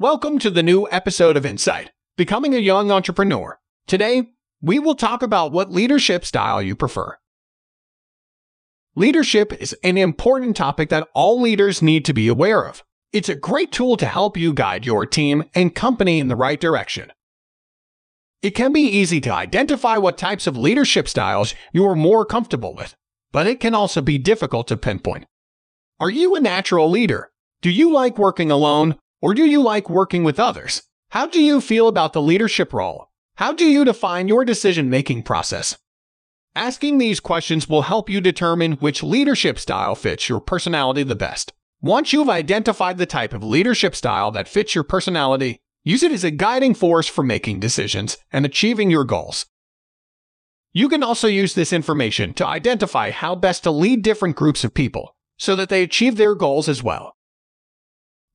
Welcome to the new episode of Insight Becoming a Young Entrepreneur. Today, we will talk about what leadership style you prefer. Leadership is an important topic that all leaders need to be aware of. It's a great tool to help you guide your team and company in the right direction. It can be easy to identify what types of leadership styles you are more comfortable with, but it can also be difficult to pinpoint. Are you a natural leader? Do you like working alone, or do you like working with others? How do you feel about the leadership role? How do you define your decision making process? Asking these questions will help you determine which leadership style fits your personality the best. Once you've identified the type of leadership style that fits your personality, use it as a guiding force for making decisions and achieving your goals. You can also use this information to identify how best to lead different groups of people so that they achieve their goals as well.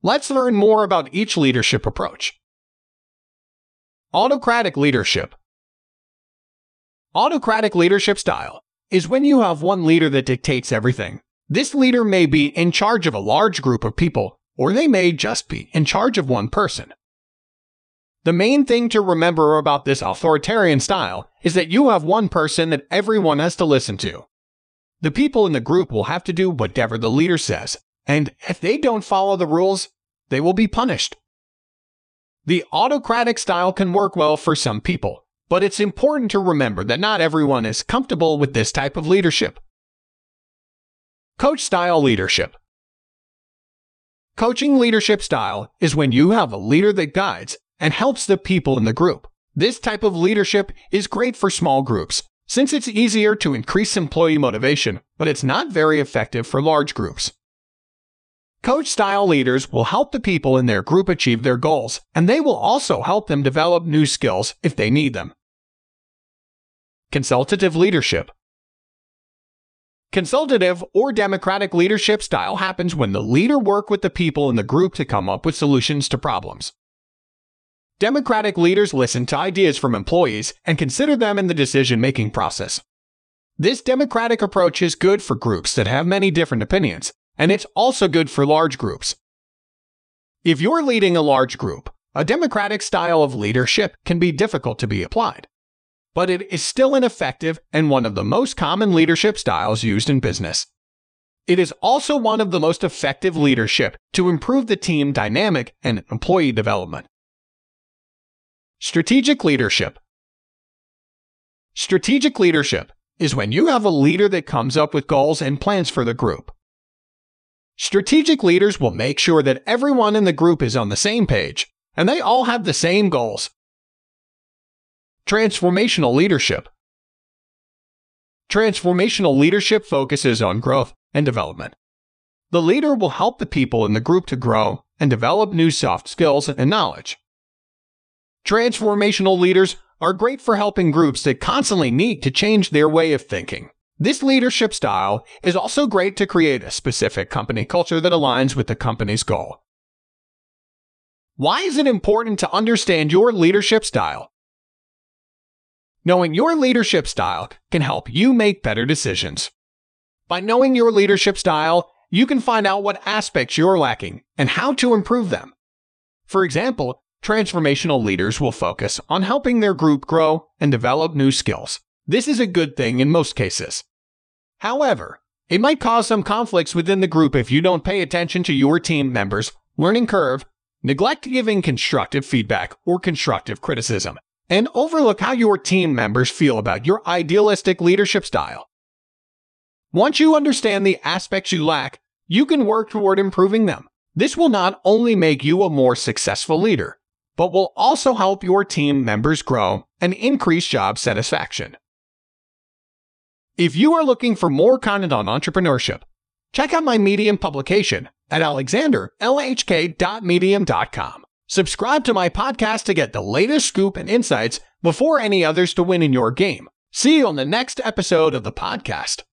Let's learn more about each leadership approach. Autocratic leadership Autocratic leadership style is when you have one leader that dictates everything. This leader may be in charge of a large group of people, or they may just be in charge of one person. The main thing to remember about this authoritarian style is that you have one person that everyone has to listen to. The people in the group will have to do whatever the leader says, and if they don't follow the rules, they will be punished. The autocratic style can work well for some people, but it's important to remember that not everyone is comfortable with this type of leadership. Coach style leadership. Coaching leadership style is when you have a leader that guides and helps the people in the group. This type of leadership is great for small groups since it's easier to increase employee motivation, but it's not very effective for large groups. Coach style leaders will help the people in their group achieve their goals, and they will also help them develop new skills if they need them. Consultative leadership. Consultative or democratic leadership style happens when the leader works with the people in the group to come up with solutions to problems. Democratic leaders listen to ideas from employees and consider them in the decision making process. This democratic approach is good for groups that have many different opinions, and it's also good for large groups. If you're leading a large group, a democratic style of leadership can be difficult to be applied. But it is still an effective and one of the most common leadership styles used in business. It is also one of the most effective leadership to improve the team dynamic and employee development. Strategic leadership. Strategic leadership is when you have a leader that comes up with goals and plans for the group. Strategic leaders will make sure that everyone in the group is on the same page and they all have the same goals. Transformational leadership. Transformational leadership focuses on growth and development. The leader will help the people in the group to grow and develop new soft skills and knowledge. Transformational leaders are great for helping groups that constantly need to change their way of thinking. This leadership style is also great to create a specific company culture that aligns with the company's goal. Why is it important to understand your leadership style? Knowing your leadership style can help you make better decisions. By knowing your leadership style, you can find out what aspects you're lacking and how to improve them. For example, transformational leaders will focus on helping their group grow and develop new skills. This is a good thing in most cases. However, it might cause some conflicts within the group if you don't pay attention to your team members' learning curve, neglect giving constructive feedback or constructive criticism, and overlook how your team members feel about your idealistic leadership style. Once you understand the aspects you lack, you can work toward improving them. This will not only make you a more successful leader, but will also help your team members grow and increase job satisfaction. If you are looking for more content on entrepreneurship, check out my Medium publication at alexanderlhk.medium.com. Subscribe to my podcast to get the latest scoop and insights before any others to win in your game. See you on the next episode of the podcast.